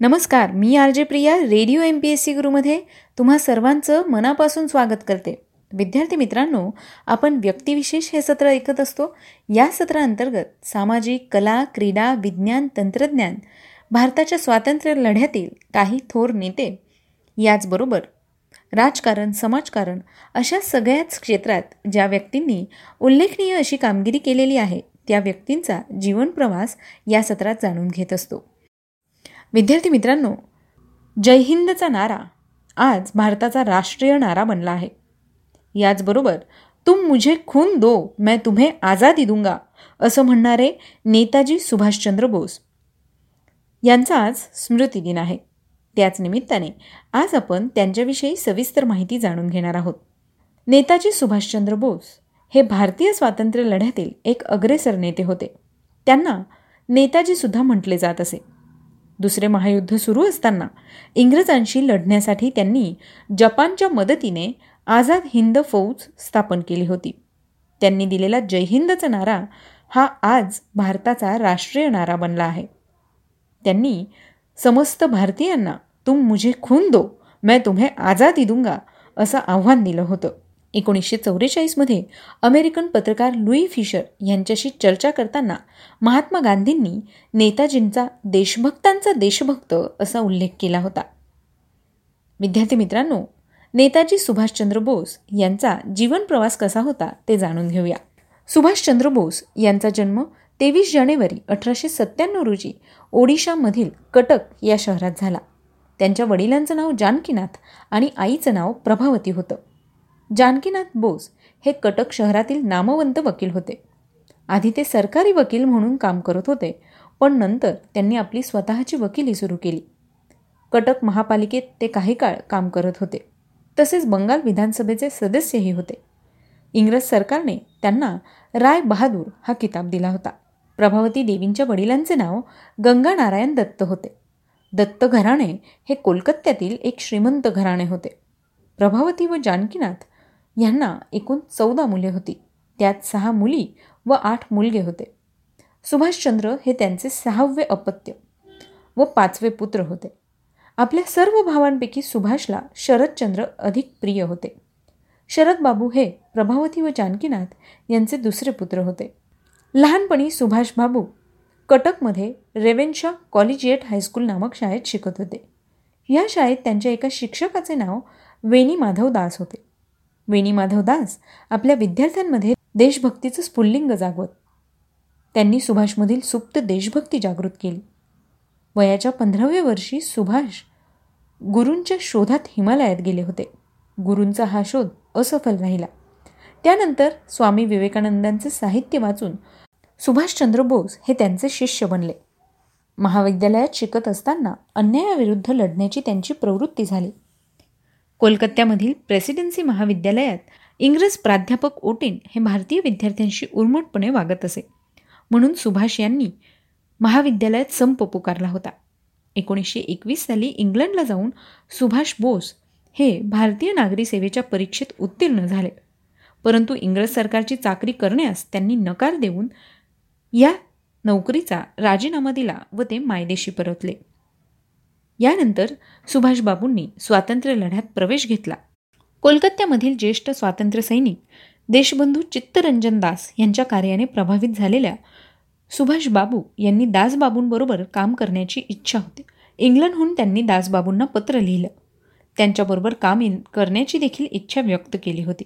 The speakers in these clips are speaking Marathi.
नमस्कार मी R J Priya radio M P S C गुरुमध्ये तुम्हा सर्वांचं मनापासून स्वागत करते. विद्यार्थी मित्रांनो आपण व्यक्तिविशेष हे सत्र ऐकत असतो. या सत्राअंतर्गत सामाजिक कला क्रीडा विज्ञान तंत्रज्ञान भारताच्या स्वातंत्र्य लढ्यातील काही थोर नेते. याचबरोबर राजकारण समाजकारण अशा सगळ्याच क्षेत्रात ज्या व्यक्तींनी उल्लेखनीय अशी कामगिरी केलेली आहे त्या व्यक्तींचा जीवनप्रवास या सत्रात जाणून घेत असतो. विद्यार्थी मित्रांनो जय हिंदचा नारा आज भारताचा राष्ट्रीय नारा बनला आहे. याचबरोबर तुम मुझे खून दो मैं तुम्हें आझादी दूंगा असं म्हणणारे नेताजी सुभाषचंद्र बोस यांचा आज स्मृती दिन आहे. त्याच निमित्ताने आज आपण त्यांच्याविषयी सविस्तर माहिती जाणून घेणार आहोत. नेताजी सुभाषचंद्र बोस हे भारतीय स्वातंत्र्य लढ्यातील एक अग्रेसर नेते होते. त्यांना नेताजीसुद्धा म्हटले जात असे. दुसरे महायुद्ध सुरू असताना इंग्रजांशी लढण्यासाठी त्यांनी जपानच्या मदतीने आझाद हिंद फौज स्थापन केली होती. त्यांनी दिलेला जय हिंदचा नारा हा आज भारताचा राष्ट्रीय नारा बनला आहे. त्यांनी समस्त भारतीयांना तुम मुझे खून दो मैं तुम्हें आझादी दूंगा असं आव्हान दिलं होतं. एकोणीसशे चौवेचाळीसमध्ये अमेरिकन पत्रकार लुई फिशर यांच्याशी चर्चा करताना महात्मा गांधींनी नेताजींचा देशभक्तांचा देशभक्त असा उल्लेख केला होता. विद्यार्थी मित्रांनो नेताजी सुभाषचंद्र बोस यांचा जीवन प्रवास कसा होता ते जाणून घेऊया. सुभाषचंद्र बोस यांचा जन्म तेवीस जानेवारी अठराशे सत्त्याण्णव रोजी ओडिशामधील कटक या शहरात झाला. त्यांच्या वडिलांचं नाव जानकीनाथ आणि आईचं नाव प्रभावती होतं. जानकीनाथ बोस हे कटक शहरातील नामवंत वकील होते. आधी ते सरकारी वकील म्हणून काम करत होते पण नंतर त्यांनी आपली स्वतःची वकिली सुरू केली. कटक महापालिकेत ते काही काळ काम करत होते. तसेच बंगाल विधानसभेचे सदस्यही होते. इंग्रज सरकारने त्यांना राय बहादूर हा किताब दिला होता. प्रभावती देवींच्या वडिलांचे नाव गंगा नारायण दत्त होते. दत्त घराणे हे कोलकात्यातील एक श्रीमंत घराणे होते. प्रभावती व जानकीनाथ यांना एकूण चौदा मुले होती. त्यात सहा मुली व आठ मुलगे होते. सुभाषचंद्र हे त्यांचे सहावे अपत्य व पाचवे पुत्र होते. आपल्या सर्व भावांपैकी सुभाषला शरदचंद्र अधिक प्रिय होते. शरदबाबू हे प्रभावती व जानकीनाथ यांचे दुसरे पुत्र होते. लहानपणी सुभाष बाबू कटकमध्ये रेवेन्शा कॉलेजिएट हायस्कूल नामक शाळेत शिकत होते. या शाळेत त्यांच्या एका शिक्षकाचे नाव वेणी माधव दास होते. वेणी माधव दास आपल्या विद्यार्थ्यांमध्ये देशभक्तीचं स्फुल्लिंग जागवत. त्यांनी सुभाषमधील सुप्त देशभक्ती जागृत केली. वयाच्या पंधराव्या वर्षी सुभाष गुरूंच्या शोधात हिमालयात गेले होते. गुरूंचा हा शोध असफल राहिला. त्यानंतर स्वामी विवेकानंदांचे साहित्य वाचून सुभाषचंद्र बोस हे त्यांचे शिष्य बनले. महाविद्यालयात शिकत असताना अन्यायाविरुद्ध लढण्याची त्यांची प्रवृत्ती झाली. कोलकात्यामधील प्रेसिडेन्सी महाविद्यालयात इंग्रज प्राध्यापक ओटेन हे भारतीय विद्यार्थ्यांशी उर्मटपणे वागत असे. म्हणून सुभाष यांनी महाविद्यालयात संप पुकारला होता. एकोणीसशे एकवीस साली इंग्लंडला जाऊन सुभाष बोस हे भारतीय नागरी सेवेच्या परीक्षेत उत्तीर्ण झाले. परंतु इंग्रज सरकारची चाकरी करण्यास त्यांनी नकार देऊन या नोकरीचा राजीनामा दिला व ते मायदेशी परतले. यानंतर सुभाषबाबूंनी स्वातंत्र्य लढ्यात प्रवेश घेतला. कोलकात्यामधील ज्येष्ठ स्वातंत्र्य सैनिक देशबंधू चित्तरंजन दास यांच्या कार्याने प्रभावित झालेल्या सुभाषबाबू यांनी दासबाबूंबरोबर काम करण्याची इच्छा होती. इंग्लंडहून त्यांनी दासबाबूंना पत्र लिहिलं. त्यांच्याबरोबर काम करण्याची देखील इच्छा व्यक्त केली होती.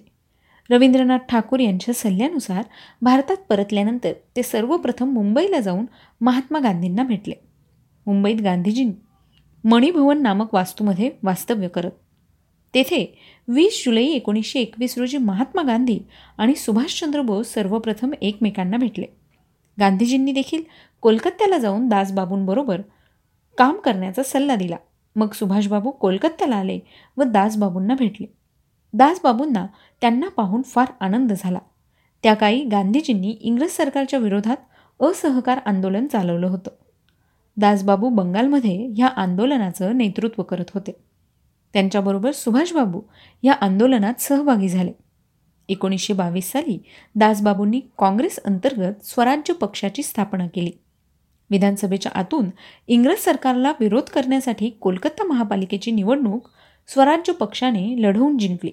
रवींद्रनाथ ठाकूर यांच्या सल्ल्यानुसार भारतात परतल्यानंतर ते सर्वप्रथम मुंबईला जाऊन महात्मा गांधींना भेटले. मुंबईत गांधीजी मणिभवन नामक वास्तूमध्ये वास्तव्य करत. तेथे वीस जुलै एकोणीसशे एकवीस रोजी महात्मा गांधी आणि सुभाषचंद्र बोस सर्वप्रथम एकमेकांना भेटले. गांधीजींनी देखील कोलकात्याला जाऊन दासबाबूंबरोबर काम करण्याचा सल्ला दिला. मग सुभाषबाबू कोलकात्याला आले व दासबाबूंना भेटले. दासबाबूंना त्यांना पाहून फार आनंद झाला. त्या काळी गांधीजींनी इंग्रज सरकारच्या विरोधात असहकार आंदोलन चालवलं होतं. दासबाबू बंगालमध्ये ह्या आंदोलनाचं नेतृत्व करत होते. त्यांच्याबरोबर सुभाषबाबू या आंदोलनात सहभागी झाले. एकोणीसशे बावीस साली दासबाबूंनी काँग्रेस अंतर्गत स्वराज्य पक्षाची स्थापना केली. विधानसभेच्या आतून इंग्रज सरकारला विरोध करण्यासाठी कोलकाता महापालिकेची निवडणूक स्वराज्य पक्षाने लढवून जिंकली.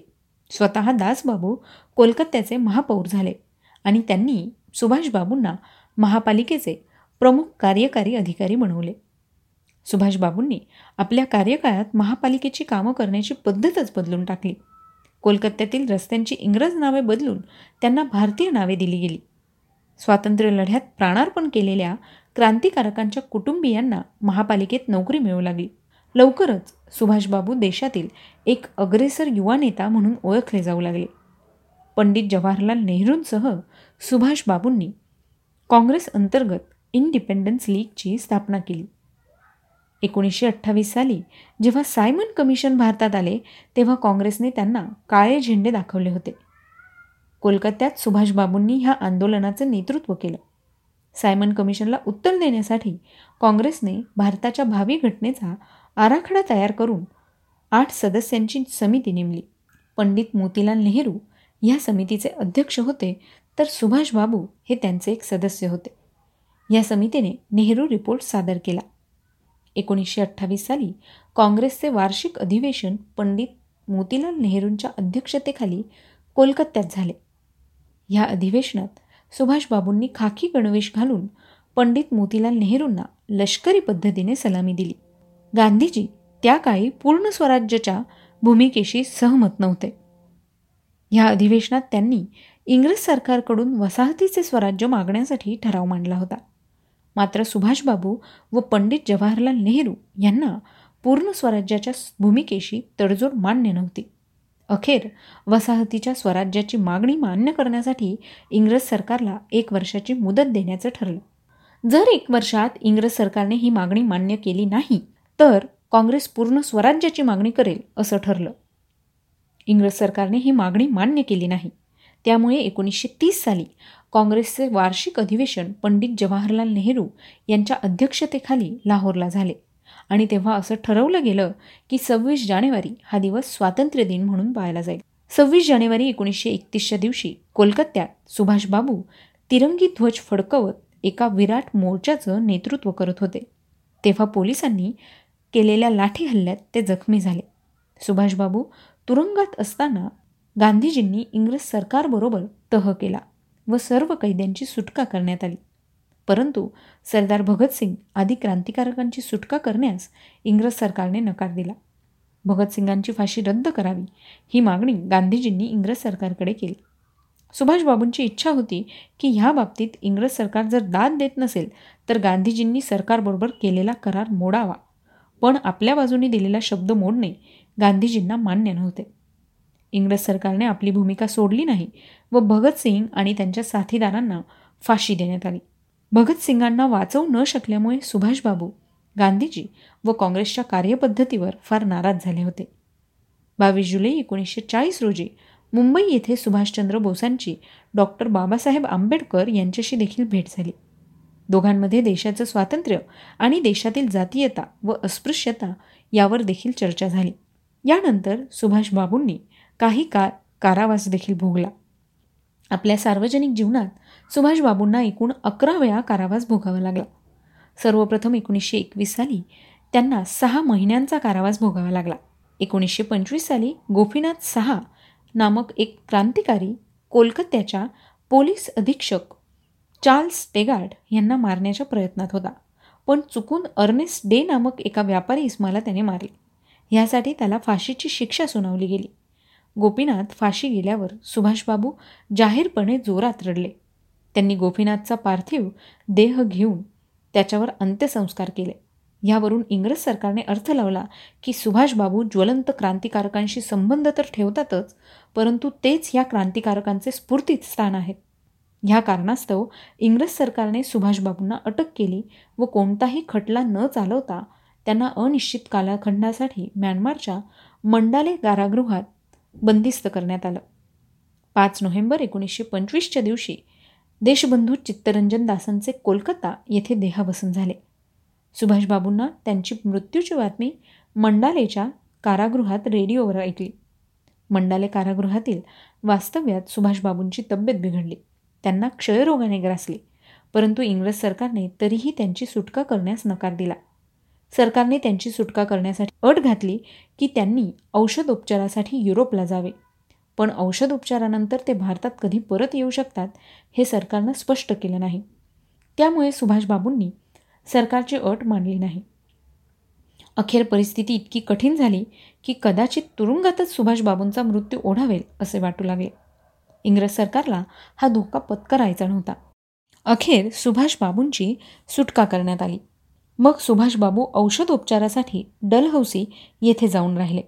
स्वतः दासबाबू कोलकात्याचे महापौर झाले आणि त्यांनी सुभाषबाबूंना महापालिकेचे प्रमुख कार्यकारी अधिकारी बनवले. सुभाषबाबूंनी आपल्या कार्यकाळात महापालिकेची कामं करण्याची पद्धतच बदलून टाकली. कोलकात्यातील रस्त्यांची इंग्रज नावे बदलून त्यांना भारतीय नावे दिली गेली. स्वातंत्र्य लढ्यात प्राणार्पण केलेल्या क्रांतिकारकांच्या कुटुंबियांना महापालिकेत नोकरी मिळू लागली. लवकरच सुभाषबाबू देशातील एक अग्रेसर युवा नेता म्हणून ओळखले जाऊ लागले. पंडित जवाहरलाल नेहरूंसह सुभाषबाबूंनी काँग्रेस अंतर्गत इंडिपेंडन्स लीगची स्थापना केली. एकोणीसशे अठ्ठावीस साली जेव्हा सायमन कमिशन भारतात आले तेव्हा काँग्रेसने त्यांना काळे झेंडे दाखवले होते. कोलकात्यात सुभाषबाबूंनी ह्या आंदोलनाचं नेतृत्व केलं. सायमन कमिशनला उत्तर देण्यासाठी काँग्रेसने भारताच्या भावी घटनेचा आराखडा तयार करून आठ सदस्यांची समिती नेमली. पंडित मोतीलाल नेहरू ह्या समितीचे अध्यक्ष होते तर सुभाषबाबू हे त्यांचे एक सदस्य होते. या समितीने नेहरू रिपोर्ट सादर केला. एकोणीसशे अठ्ठावीस साली काँग्रेसचे वार्षिक अधिवेशन पंडित मोतीलाल नेहरूंच्या अध्यक्षतेखाली कोलकात्यात झाले. या अधिवेशनात सुभाषबाबूंनी खाकी गणवेश घालून पंडित मोतीलाल नेहरूंना लष्करी पद्धतीने सलामी दिली. गांधीजी त्या काळी पूर्ण स्वराज्याच्या भूमिकेशी सहमत नव्हते. या अधिवेशनात त्यांनी इंग्रज सरकारकडून वसाहतीचे स्वराज्य मागण्यासाठी ठराव मांडला होता. मात्र सुभाषबाबू व पंडित जवाहरलाल नेहरू यांना पूर्ण स्वराज्याच्या भूमिकेशी तडजोड मान्य नव्हती. अखेर वसाहतीच्या स्वराज्याची मागणी मान्य करण्यासाठी इंग्रज सरकारला एक वर्षाची मुदत देण्याचं ठरलं. जर एक वर्षात इंग्रज सरकारने ही मागणी मान्य केली नाही तर काँग्रेस पूर्ण स्वराज्याची मागणी करेल असं ठरलं. इंग्रज सरकारने ही मागणी मान्य केली नाही. त्यामुळे एकोणीसशे तीस साली काँग्रेसचे वार्षिक अधिवेशन पंडित जवाहरलाल नेहरू यांच्या अध्यक्षतेखाली लाहोरला झाले. आणि तेव्हा असं ठरवलं गेलं की सव्वीस जानेवारी हा दिवस स्वातंत्र्य दिन म्हणून पाळला जाईल. सव्वीस जानेवारी एकोणीसशे एकतीसच्या दिवशी कोलकात्यात सुभाषबाबू तिरंगी ध्वज फडकवत एका विराट मोर्चाचं नेतृत्व करत होते. तेव्हा पोलिसांनी केलेल्या लाठी हल्ल्यात ते जखमी झाले. सुभाषबाबू तुरुंगात असताना गांधीजींनी इंग्रज सरकारबरोबर तह केला व सर्व कैद्यांची सुटका करण्यात आली. परंतु सरदार भगतसिंग आदी क्रांतिकारकांची सुटका करण्यास इंग्रज सरकारने नकार दिला. भगतसिंगांची फाशी रद्द करावी ही मागणी गांधीजींनी इंग्रज सरकारकडे केली. सुभाषबाबूंची इच्छा होती की ह्या बाबतीत इंग्रज सरकार जर दाद देत नसेल तर गांधीजींनी सरकारबरोबर केलेला करार मोडावा. पण आपल्या बाजूने दिलेला शब्द मोडणे गांधीजींना मान्य नव्हते. इंग्रज सरकारने आपली भूमिका सोडली नाही व भगतसिंग आणि त्यांच्या साथीदारांना फाशी देण्यात आली. भगतसिंगांना वाचवू न शकल्यामुळे सुभाषबाबू गांधीजी व काँग्रेसच्या कार्यपद्धतीवर फार नाराज झाले होते. बावीस जुलै एकोणीसशे चाळीस रोजी मुंबई येथे सुभाषचंद्र बोसांची डॉक्टर बाबासाहेब आंबेडकर यांच्याशी देखील भेट झाली. दोघांमध्ये देशाचं स्वातंत्र्य आणि देशातील जातीयता व अस्पृश्यता यावर देखील चर्चा झाली. यानंतर सुभाषबाबूंनी काही काळ कारावास देखील भोगला. आपल्या सार्वजनिक जीवनात सुभाषबाबूंना एकूण अकरा वेळा कारावास भोगावा लागला. सर्वप्रथम एकोणीसशे एकवीस साली त्यांना सहा महिन्यांचा कारावास भोगावा लागला. एकोणीसशे पंचवीस साली गोपीनाथ सहा नामक एक क्रांतिकारी कोलकात्याच्या पोलीस अधीक्षक चार्ल्स टेगार्ड यांना मारण्याच्या प्रयत्नात होता. पण चुकून अर्नेस्ट डे नामक एका व्यापारी इस्माला त्याने मारले. ह्यासाठी त्याला फाशीची शिक्षा सुनावली गेली. गोपीनाथ फाशी गेल्यावर सुभाषबाबू जाहीरपणे जोरात रडले. त्यांनी गोपीनाथचा पार्थिव देह घेऊन त्याच्यावर अंत्यसंस्कार केले. यावरून इंग्रज सरकारने अर्थ लावला की सुभाषबाबू ज्वलंत क्रांतिकारकांशी संबंध तर ठेवतातच परंतु तेच या क्रांतिकारकांचे स्फूर्तीत स्थान आहेत. ह्या कारणास्तव इंग्रज सरकारने सुभाषबाबूंना अटक केली व कोणताही खटला न चालवता त्यांना अनिश्चित कालखंडासाठी म्यानमारच्या मंडाले कारागृहात बंदिस्त करण्यात आलं. पाच नोव्हेंबर एकोणीसशे पंचवीसच्या दिवशी देशबंधू चित्तरंजन दासांचे कोलकाता येथे देहावसन झाले. सुभाषबाबूंना त्यांची मृत्यूची बातमी मंडालेच्या कारागृहात रेडिओवर ऐकली. मंडाले कारागृहातील वास्तव्यात सुभाषबाबूंची तब्येत बिघडली. त्यांना क्षयरोगाने ग्रासले. परंतु इंग्रज सरकारने तरीही त्यांची सुटका करण्यास नकार दिला. सरकारने त्यांची सुटका करण्यासाठी अट घातली की त्यांनी औषधोपचारासाठी युरोपला जावे. पण औषधोपचारानंतर ते भारतात कधी परत येऊ शकतात हे सरकारनं स्पष्ट केलं नाही. त्यामुळे सुभाषबाबूंनी सरकारची अट मानली नाही. अखेर परिस्थिती इतकी कठीण झाली की कदाचित तुरुंगातच सुभाषबाबूंचा मृत्यू ओढावेल असे वाटू लागले. इंग्रज सरकारला हा धोका पत्करायचा नव्हता. अखेर सुभाषबाबूंची सुटका करण्यात आली. मग सुभाषबाबू औषधोपचारासाठी डलहौसी येथे जाऊन राहिले.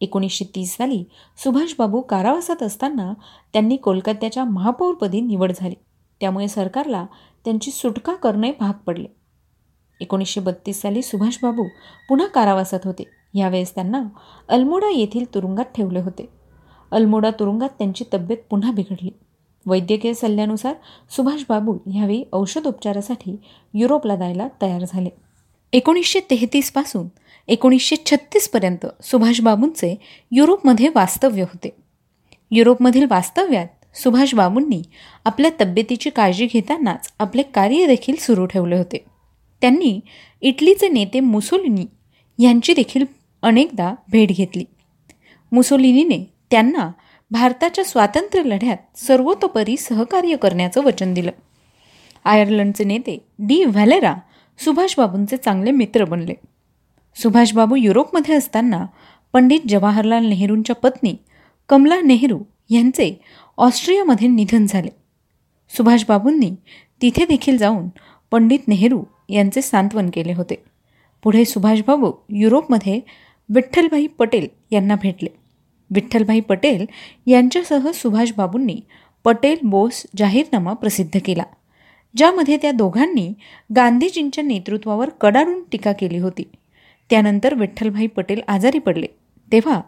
एकोणीसशे तीस साली सुभाषबाबू कारावासात असताना त्यांनी कोलकात्याच्या महापौरपदी निवड झाली. त्यामुळे सरकारला त्यांची सुटका करणे भाग पडले. एकोणीसशे बत्तीस साली सुभाषबाबू पुन्हा कारावासात होते. यावेळेस त्यांना अल्मोडा येथील तुरुंगात ठेवले होते. अल्मोडा तुरुंगात त्यांची तब्येत पुन्हा बिघडली. वैद्यकीय सल्ल्यानुसार सुभाषबाबू ह्यावेळी औषधोपचारासाठी युरोपला जायला तयार झाले. एकोणीसशे तेहतीसपासून एकोणीसशे छत्तीसपर्यंत सुभाषबाबूंचे युरोपमध्ये वास्तव्य होते. युरोपमधील वास्तव्यात सुभाषबाबूंनी आपल्या तब्येतीची काळजी घेतानाच आपले कार्य देखील सुरू ठेवले होते. त्यांनी इटलीचे नेते मुसोलिनी यांची देखील अनेकदा भेट घेतली. मुसोलिनीने त्यांना भारताच्या स्वातंत्र्य लढ्यात सर्वतोपरी सहकार्य करण्याचं वचन दिलं. आयर्लंडचे नेते डी व्हॅलेरा सुभाषबाबूंचे चांगले मित्र बनले. सुभाषबाबू युरोपमध्ये असताना पंडित जवाहरलाल नेहरूंच्या पत्नी कमला नेहरू यांचे ऑस्ट्रियामध्ये निधन झाले. सुभाषबाबूंनी तिथे देखील जाऊन पंडित नेहरू यांचे सांत्वन केले होते. पुढे सुभाषबाबू युरोपमध्ये विठ्ठलभाई पटेल यांना भेटले. विठ्ठलभाई पटेल यांच्यासह सुभाषबाबूंनी पटेल बोस जाहीरनामा प्रसिद्ध केला ज्यामध्ये त्या दोघांनी गांधीजींच्या नेतृत्वावर कडाडून टीका केली होती. त्यानंतर विठ्ठलभाई पटेल आजारी पडले तेव्हा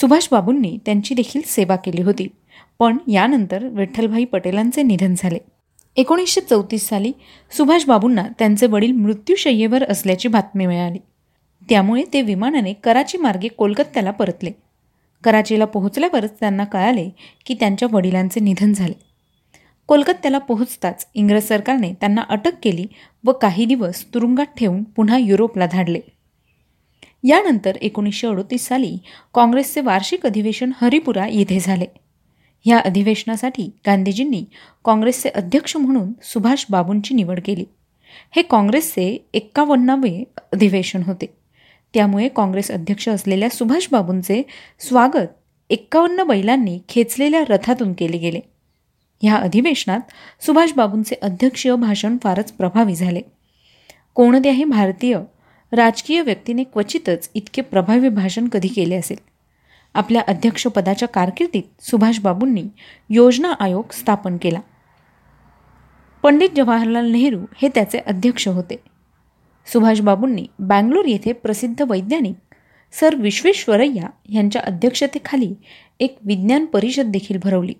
सुभाषबाबूंनी त्यांची देखील सेवा केली होती. पण यानंतर विठ्ठलभाई पटेलांचे निधन झाले. एकोणीसशे चौतीस साली सुभाषबाबूंना त्यांचे वडील मृत्यूशय्येवर असल्याची बातमी मिळाली. त्यामुळे ते विमानाने कराची मार्गे कोलकात्याला परतले. कराचीला पोहोचल्यावरच त्यांना कळाले की त्यांच्या वडिलांचे निधन झाले. कोलकात्याला पोहोचताच इंग्रज सरकारने त्यांना अटक केली व काही दिवस तुरुंगात ठेवून पुन्हा युरोपला धाडले. यानंतर एकोणीसशे अडोतीस साली काँग्रेसचे वार्षिक अधिवेशन हरिपुरा येथे झाले. या अधिवेशनासाठी गांधीजींनी काँग्रेसचे अध्यक्ष म्हणून सुभाष बाबूंची निवड केली. हे काँग्रेसचे एक्कावन्नावे अधिवेशन होते. त्यामुळे काँग्रेस अध्यक्ष असलेल्या सुभाषबाबूंचे स्वागत एक्कावन्न बैलांनी खेचलेल्या रथातून केले गेले. ह्या अधिवेशनात सुभाषबाबूंचे अध्यक्षीय भाषण फारच प्रभावी झाले. कोणत्याही भारतीय राजकीय व्यक्तीने क्वचितच इतके प्रभावी भाषण कधी केले असेल? आपल्या अध्यक्षपदाच्या कारकिर्दीत सुभाषबाबूंनी योजना आयोग स्थापन केला. पंडित जवाहरलाल नेहरू हे त्याचे अध्यक्ष होते. सुभाषबाबूंनी बँगलोर येथे प्रसिद्ध वैज्ञानिक सर विश्वेश्वरय्या यांच्या अध्यक्षतेखाली एक विज्ञान परिषद देखील भरवली.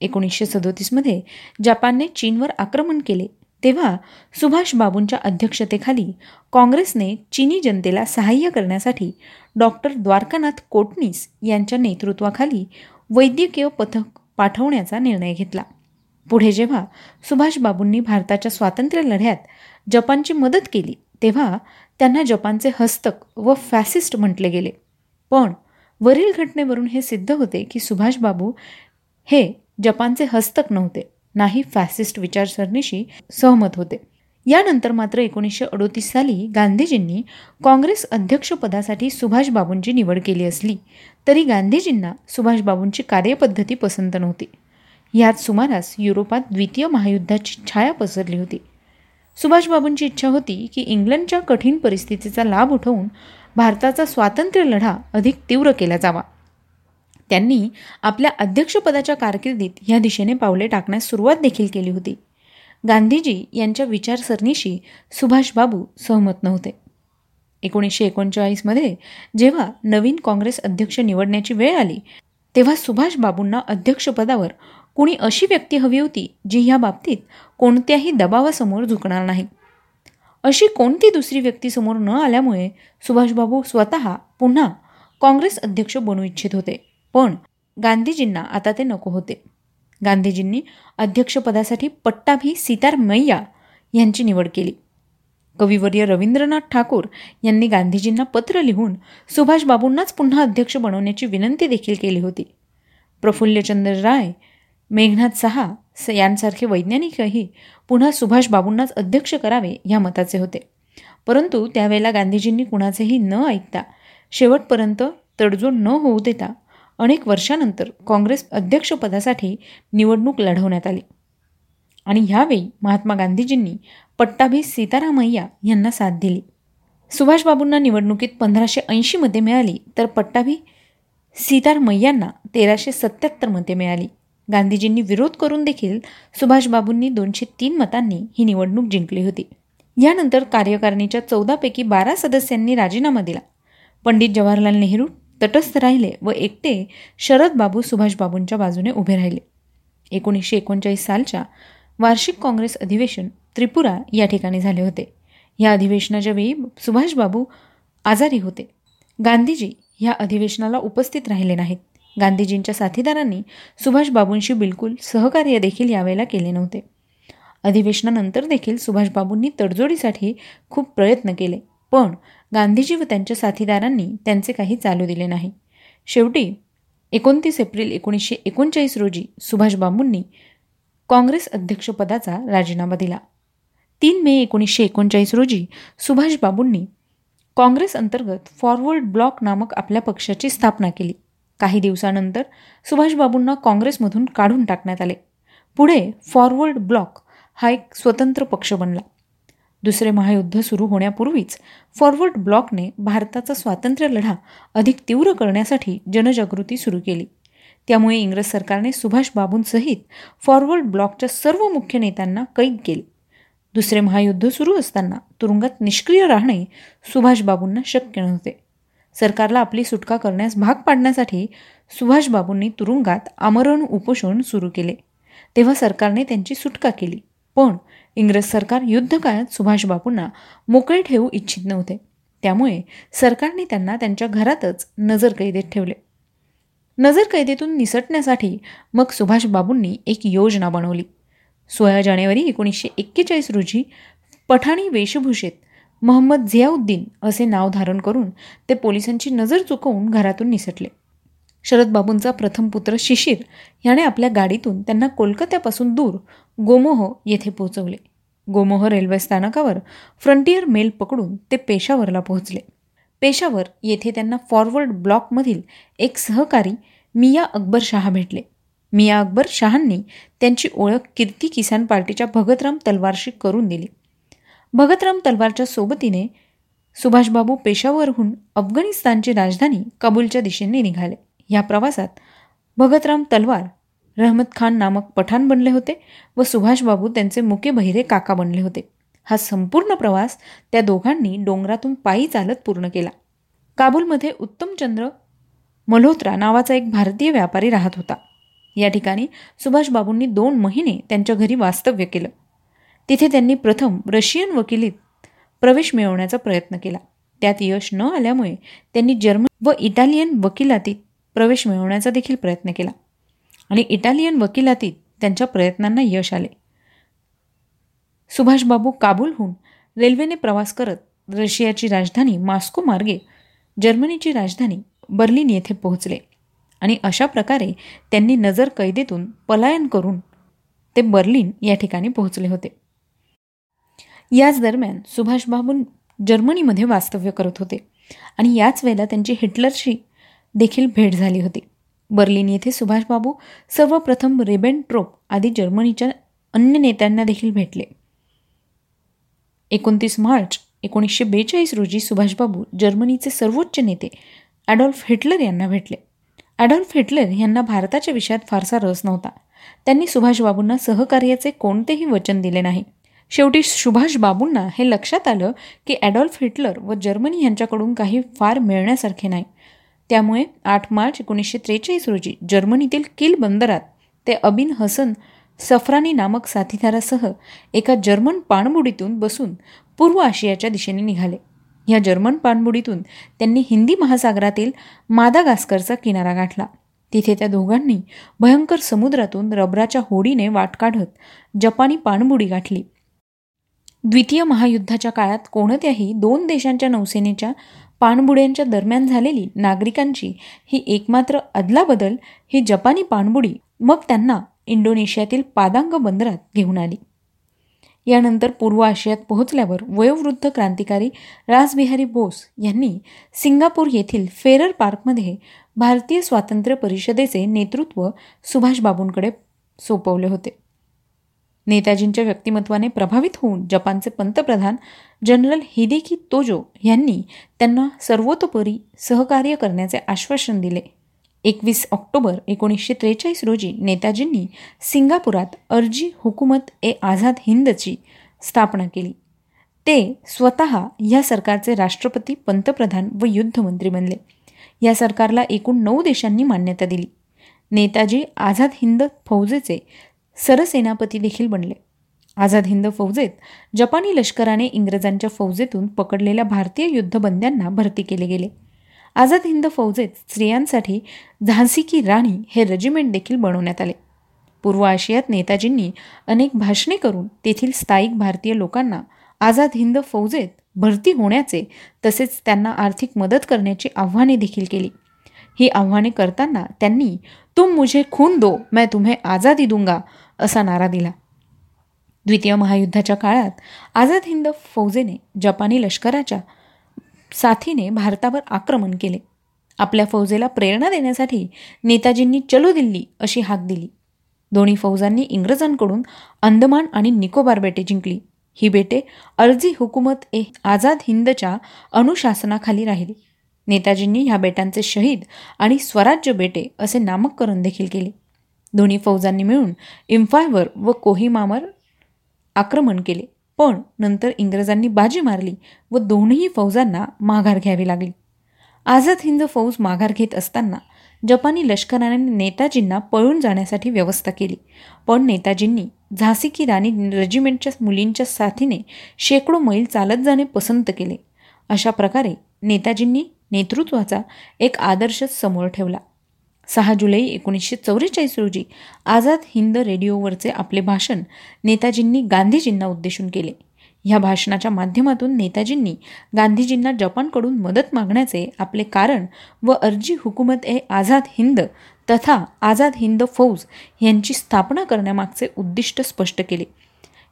एकोणीसशे सदोतीसमध्ये जपानने चीनवर आक्रमण केले तेव्हा सुभाषबाबूंच्या अध्यक्षतेखाली काँग्रेसने चीनी जनतेला सहाय्य करण्यासाठी डॉक्टर द्वारकानाथ कोटणीस यांच्या नेतृत्वाखाली वैद्यकीय पथक पाठवण्याचा निर्णय घेतला. पुढे जेव्हा सुभाषबाबूंनी भारताच्या स्वातंत्र्य लढ्यात जपानची मदत केली तेव्हा त्यांना जपानचे हस्तक व फॅसिस्ट म्हटले गेले. पण वरील घटनेवरून हे सिद्ध होते की सुभाषबाबू हे जपानचे हस्तक नव्हते नाही फॅसिस्ट विचारसरणीशी सहमत होते. यानंतर मात्र एकोणीसशे अडोतीस साली गांधीजींनी काँग्रेस अध्यक्षपदासाठी सुभाषबाबूंची निवड केली असली तरी गांधीजींना सुभाषबाबूंची कार्यपद्धती पसंत नव्हती. यात सुमारास युरोपात द्वितीय महायुद्धाची छाया पसरली होती. सुभाषबाबूंची इच्छा होती की इंग्लंडच्या कठीण परिस्थितीचा लाभ उठवून भारताचा स्वातंत्र्य लढा अधिक तीव्र केला जावा. त्यांनी आपल्या अध्यक्षपदाच्या कारकिर्दीत या दिशेने पावले टाकण्यास सुरुवात देखील केली होती. गांधीजी यांच्या विचारसरणीशी सुभाषबाबू सहमत नव्हते. एकोणीसशे एकोणचाळीसमध्ये जेव्हा नवीन काँग्रेस अध्यक्ष निवडण्याची वेळ आली तेव्हा सुभाषबाबूंना अध्यक्षपदावर कुणी अशी व्यक्ती हवी होती जी ह्या बाबतीत कोणत्याही दबावासमोर झुकणार नाही. अशी कोणती दुसरी व्यक्ती समोर न आल्यामुळे सुभाषबाबू स्वतः पुन्हा काँग्रेस अध्यक्ष बनू इच्छित होते. पण गांधीजींना आता ते नको होते. गांधीजींनी अध्यक्षपदासाठी पट्टाभी सीतार मैया यांची निवड केली. कविवर्य रवींद्रनाथ ठाकूर यांनी गांधीजींना पत्र लिहून सुभाषबाबूंनाच पुन्हा अध्यक्ष बनवण्याची विनंती देखील केली होती. प्रफुल्लचंद्र राय मेघनाथ सहा यांसारखे वैज्ञानिकही पुन्हा सुभाषबाबूंनाच अध्यक्ष करावे या मताचे होते. परंतु त्यावेळेला गांधीजींनी कुणाचेही न ऐकता शेवटपर्यंत तडजोड न होऊ देता अनेक वर्षानंतर काँग्रेस अध्यक्षपदासाठी निवडणूक लढवण्यात आली. आणि ह्यावेळी महात्मा गांधीजींनी पट्टाभी सीतारामय्या यांना साथ दिली. सुभाषबाबूंना निवडणुकीत पंधराशे ऐंशीमध्ये मिळाली तर पट्टाभी सीतारमय्यांना तेराशे सत्याहत्तर मते मिळाली. गांधीजींनी विरोध करून देखील सुभाषबाबूंनी दोनशे तीन मतांनी ही निवडणूक जिंकली होती. यानंतर कार्यकारिणीच्या चौदापैकी बारा सदस्यांनी राजीनामा दिला. पंडित जवाहरलाल नेहरू तटस्थ राहिले व एकटे शरद बाबू सुभाषबाबूंच्या बाजूने उभे राहिले. एकोणीसशे एकोणचाळीस सालच्या वार्षिक काँग्रेस अधिवेशन त्रिपुरा या ठिकाणी झाले होते. या अधिवेशनाच्या वेळी सुभाषबाबू आजारी होते. गांधीजी या अधिवेशनाला उपस्थित राहिले नाहीत. गांधीजींच्या साथीदारांनी सुभाषबाबूंशी बिलकुल सहकार्य देखील यावेळेला केले नव्हते. अधिवेशनानंतर देखील सुभाषबाबूंनी तडजोडीसाठी खूप प्रयत्न केले पण गांधीजी व त्यांच्या साथीदारांनी त्यांचे काही चालू दिले नाही. शेवटी एकोणतीस एप्रिल एकोणीसशे एकोणचाळीस रोजी सुभाषबाबूंनी काँग्रेस अध्यक्षपदाचा राजीनामा दिला. तीन मे एकोणीसशे एकोणचाळीस रोजी सुभाषबाबूंनी काँग्रेस अंतर्गत फॉरवर्ड ब्लॉक नामक आपल्या पक्षाची स्थापना केली. काही दिवसानंतर सुभाषबाबूंना काँग्रेसमधून काढून टाकण्यात आले. पुढे फॉरवर्ड ब्लॉक हा एक स्वतंत्र पक्ष बनला. दुसरे महायुद्ध सुरू होण्यापूर्वीच फॉरवर्ड ब्लॉकने भारताचा स्वातंत्र्य लढा अधिक तीव्र करण्यासाठी जनजागृती सुरू केली. त्यामुळे इंग्रज सरकारने सुभाषबाबूंसहित फॉरवर्ड ब्लॉकच्या सर्व मुख्य नेत्यांना कैद केले. दुसरे महायुद्ध सुरू असताना तुरुंगात निष्क्रिय राहणे सुभाषबाबूंना शक्य नव्हते. सरकारला आपली सुटका करण्यास भाग पाडण्यासाठी सुभाषबाबूंनी तुरुंगात आमरण उपोषण सुरू केले. तेव्हा सरकारने त्यांची सुटका केली. पण इंग्रज सरकार युद्धकाळात सुभाषबाबूंना मोकळे ठेवू इच्छित नव्हते. त्यामुळे सरकारने त्यांना त्यांच्या घरातच नजरकैदेत ठेवले. नजरकैदेतून निसटण्यासाठी मग सुभाषबाबूंनी एक योजना बनवली. सोळा जानेवारी एकोणीसशे एक्केचाळीस रोजी पठाणी वेशभूषेत मोहम्मद झियाउद्दीन असे नाव धारण करून ते पोलिसांची नजर चुकवून घरातून निसटले. शरदबाबूंचा प्रथम पुत्र शिशिर याने आपल्या गाडीतून त्यांना कोलकात्यापासून दूर गोमोह येथे पोहोचवले. गोमोह रेल्वे स्थानकावर फ्रंटियर मेल पकडून ते पेशावरला पोहोचले. पेशावर येथे त्यांना फॉरवर्ड ब्लॉकमधील एक सहकारी मिया अकबर शहा भेटले. मिया अकबर शहांनी त्यांची ओळख कीर्ती किसान पार्टीच्या भगतराम तलवारशी करून दिली. भगतराम तलवारच्या सोबतीने सुभाषबाबू पेशावरहून अफगाणिस्तानची राजधानी काबूलच्या दिशेने निघाले. या प्रवासात भगतराम तलवार रहमत खान नामक पठाण बनले होते व सुभाषबाबू त्यांचे मुके बहिरे काका बनले होते. हा संपूर्ण प्रवास त्या दोघांनी डोंगरातून पायी चालत पूर्ण केला. काबूलमध्ये उत्तमचंद्र मल्होत्रा नावाचा एक भारतीय व्यापारी राहत होता. या ठिकाणी सुभाषबाबूंनी दोन महिने त्यांच्या घरी वास्तव्य केलं. तिथे त्यांनी प्रथम रशियन वकिलीत प्रवेश मिळवण्याचा प्रयत्न केला. त्यात यश न आल्यामुळे त्यांनी जर्मन व इटालियन वकिलातीत प्रवेश मिळवण्याचा देखील प्रयत्न केला. आणि इटालियन वकिलातीत त्यांच्या प्रयत्नांना यश आले. सुभाषबाबू काबूलहून रेल्वेने प्रवास करत रशियाची राजधानी मास्को मार्गे जर्मनीची राजधानी बर्लिन येथे पोहोचले. आणि अशा प्रकारे त्यांनी नजर कैदेतून पलायन करून ते बर्लिन या ठिकाणी पोहोचले होते. याच दरम्यान सुभाषबाबू जर्मनीमध्ये वास्तव्य करत होते. आणि याच वेळेला त्यांची हिटलरशी देखील भेट झाली होती. बर्लिन येथे सुभाषबाबू सर्वप्रथम रेबेन ट्रोप आदी जर्मनीच्या अन्य नेत्यांना देखील भेटले. एकोणतीस मार्च एकोणीसशे बेचाळीस रोजी सुभाषबाबू जर्मनीचे सर्वोच्च नेते ॲडॉल्फ हिटलर यांना भेटले. ॲडॉल्फ हिटलर यांना भारताच्या विषयात फारसा रस नव्हता. त्यांनी सुभाषबाबूंना सहकार्याचे कोणतेही वचन दिले नाही. शेवटी सुभाषबाबूंना हे लक्षात आलं की ॲडॉल्फ हिटलर व जर्मनी यांच्याकडून काही फार मिळण्यासारखे नाही. त्यामुळे आठ मार्च एकोणीसशे त्रेचाळीस रोजी जर्मनीतील किल बंदरात ते अबिन हसन सफरानी नामक साथीदारासह एका जर्मन पाणबुडीतून बसून पूर्व आशियाच्या दिशेने निघाले. या जर्मन पाणबुडीतून त्यांनी हिंदी महासागरातील मादागास्करचा किनारा गाठला. तिथे त्या दोघांनी भयंकर समुद्रातून रबराच्या होडीने वाट काढत जपानी पाणबुडी गाठली. द्वितीय महायुद्धाच्या काळात कोणत्याही दोन देशांच्या नौसेनेच्या पाणबुड्यांच्या दरम्यान झालेली नागरिकांची ही एकमात्र अदलाबदल ही जपानी पाणबुडी मग त्यांना इंडोनेशियातील पादांग बंदरात घेऊन आली. यानंतर पूर्व आशियात पोहोचल्यावर वयोवृद्ध क्रांतिकारी राजबिहारी बोस यांनी सिंगापूर येथील फेरर पार्कमध्ये भारतीय स्वातंत्र्य परिषदेचे नेतृत्व सुभाषबाबूंकडे सोपवले होते. नेताजींच्या व्यक्तिमत्वाने प्रभावित होऊन जपानचे पंतप्रधान जनरल हिदेकी तोजो यांनी त्यांना सर्वतोपरी सहकार्य करण्याचे आश्वासन दिले. एकवीस ऑक्टोबर एकोणीसशे त्रेचाळीस रोजी नेताजींनी सिंगापुरात अर्जी हुकूमत ए आझाद हिंदची स्थापना केली. ते स्वतः या सरकारचे राष्ट्रपती पंतप्रधान व युद्धमंत्री बनले. या सरकारला एकूण नऊ देशांनी मान्यता दिली. नेताजी आझाद हिंद फौजेचे सरसेनापती देखील बनले. आझाद हिंद फौजेत जपानी लष्कराने इंग्रजांच्या फौजेतून पकडलेल्या भारतीय युद्धबंद्यांना भरती केले गेले. आझाद हिंद फौजेत स्त्रियांसाठी झांसी की राणी हे रेजिमेंट देखील बनवण्यात आले. पूर्व आशियात नेताजींनी अनेक भाषणे करून तेथील स्थायिक भारतीय लोकांना आझाद हिंद फौजेत भरती होण्याचे तसेच त्यांना आर्थिक मदत करण्याची आव्हाने देखील केली. ही आव्हाने करताना त्यांनी तुम मुझे खून दो मैं तुम्हें आझादी दूंगा असा नारा दिला. द्वितीय महायुद्धाच्या काळात आझाद हिंद फौजेने जपानी लष्कराच्या साथीने भारतावर आक्रमण केले. आपल्या फौजेला प्रेरणा देण्यासाठी नेताजींनी चलो दिल्ली अशी हाक दिली. दोन्ही फौजांनी इंग्रजांकडून अंदमान आणि निकोबार बेटे जिंकली. ही बेटे अर्जी हुकूमत ए आझाद हिंदच्या अनुशासनाखाली राहिली. नेताजींनी ह्या बेटांचे शहीद आणि स्वराज्य बेटे असे नामकरण देखील केले. दोन्ही फौजांनी मिळून इम्फायवर व कोहिमावर आक्रमण केले. पण नंतर इंग्रजांनी बाजी मारली व दोन्ही फौजांना माघार घ्यावी लागली. आझाद हिंद फौज माघार घेत असताना जपानी लष्कराने नेताजींना पळून जाण्यासाठी व्यवस्था केली. पण नेताजींनी झासी की राणी रेजिमेंटच्या मुलींच्या साथीने शेकडो मैल चालत जाणे पसंत केले. अशा प्रकारे नेताजींनी नेतृत्वाचा एक आदर्श समोर ठेवला. सहा जुलै एकोणीसशे चौवेचाळीस रोजी आझाद हिंद रेडिओवरचे आपले भाषण नेताजींनी गांधीजींना उद्देशून केले. ह्या भाषणाच्या माध्यमातून नेताजींनी गांधीजींना जपानकडून मदत मागण्याचे आपले कारण व अर्जी हुकूमत ए आझाद हिंद तथा आझाद हिंद फौज यांची स्थापना करण्यामागचे उद्दिष्ट स्पष्ट केले.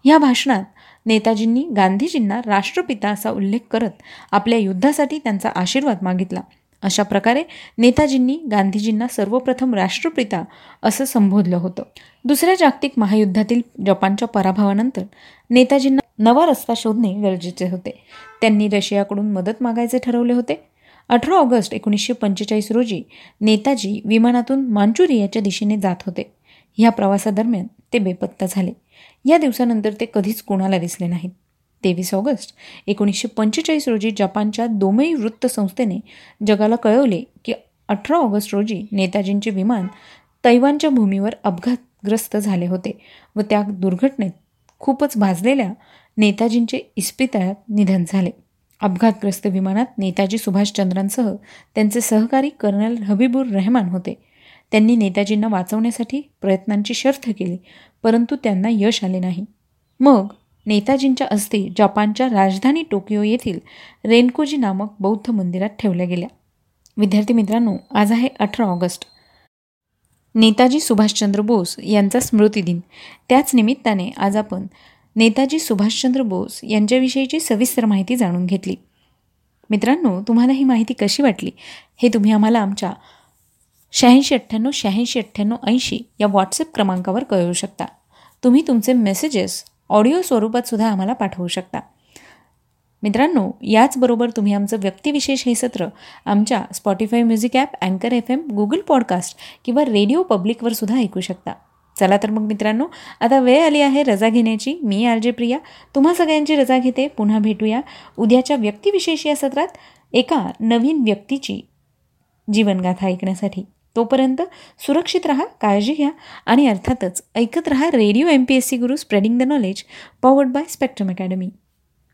या भाषणात नेताजींनी गांधीजींना राष्ट्रपिता असा उल्लेख करत आपल्या युद्धासाठी त्यांचा आशीर्वाद मागितला. अशा प्रकारे नेताजींनी गांधीजींना सर्वप्रथम राष्ट्रपिता असं संबोधलं होतं. दुसऱ्या जागतिक महायुद्धातील जपानच्या पराभवानंतर नेताजींना नवा रस्ता शोधणे गरजेचे होते. त्यांनी रशियाकडून मदत मागायचे ठरवले होते. अठरा ऑगस्ट एकोणीसशे पंचेचाळीस रोजी नेताजी विमानातून मांचुरियाच्या दिशेने जात होते. ह्या प्रवासादरम्यान ते बेपत्ता झाले. या दिवसानंतर ते कधीच कुणाला दिसले नाहीत. तेवीस ऑगस्ट एकोणीसशे पंचेचाळीस रोजी जपानच्या दोमेई वृत्तसंस्थेने जगाला कळवले की अठरा ऑगस्ट रोजी नेताजींचे विमान तैवानच्या भूमीवर अपघातग्रस्त झाले होते व त्या दुर्घटनेत खूपच भाजलेल्या नेताजींचे इस्पितळात निधन झाले. अपघातग्रस्त विमानात नेताजी सुभाषचंद्रांसह त्यांचे सहकारी कर्नल हबीबुर रहमान होते. त्यांनी नेताजींना वाचवण्यासाठी प्रयत्नांची शर्थ केली परंतु त्यांना यश आले नाही. मग नेताजींच्या अस्थी जपानच्या राजधानी टोकियो येथील रेनकोजी नामक बौद्ध मंदिरात ठेवल्या गेल्या. विद्यार्थी मित्रांनो आज आहे अठरा ऑगस्ट. नेताजी सुभाषचंद्र बोस यांचा स्मृतिदिन त्याच निमित्ताने आज आपण नेताजी सुभाषचंद्र बोस यांच्याविषयीची सविस्तर माहिती जाणून घेतली. मित्रांनो तुम्हाला ही माहिती कशी वाटली हे तुम्ही आम्हाला आमच्या शहाऐंशी अठ्ठ्याण्णव शहाऐंशी अठ्ठ्याण्णव ऐंशी या व्हॉट्सअप क्रमांकावर कळवू शकता. तुम्ही तुमचे मेसेजेस ऑडिओ स्वरूपातसुद्धा आम्हाला पाठवू शकता. मित्रांनो याचबरोबर तुम्ही आमचं व्यक्तिविशेष हे सत्र आमच्या स्पॉटीफाय म्युझिक ॲप अँकर एफ एम गुगल पॉडकास्ट किंवा रेडिओ पब्लिकवर सुद्धा ऐकू शकता. चला तर मग मित्रांनो आता वेळ आली आहे रजा घेण्याची. मी आर जे प्रिया. तुम्हा सगळ्यांची रजा घेते. पुन्हा भेटूया उद्याच्या व्यक्तिविशेष या सत्रात एका नवीन व्यक्तीची जीवनगाथा ऐकण्यासाठी. तोपर्यंत सुरक्षित राहा काळजी घ्या आणि अर्थातच ऐकत राहा radio M P S C Guru spreading the knowledge powered by Spectrum Academy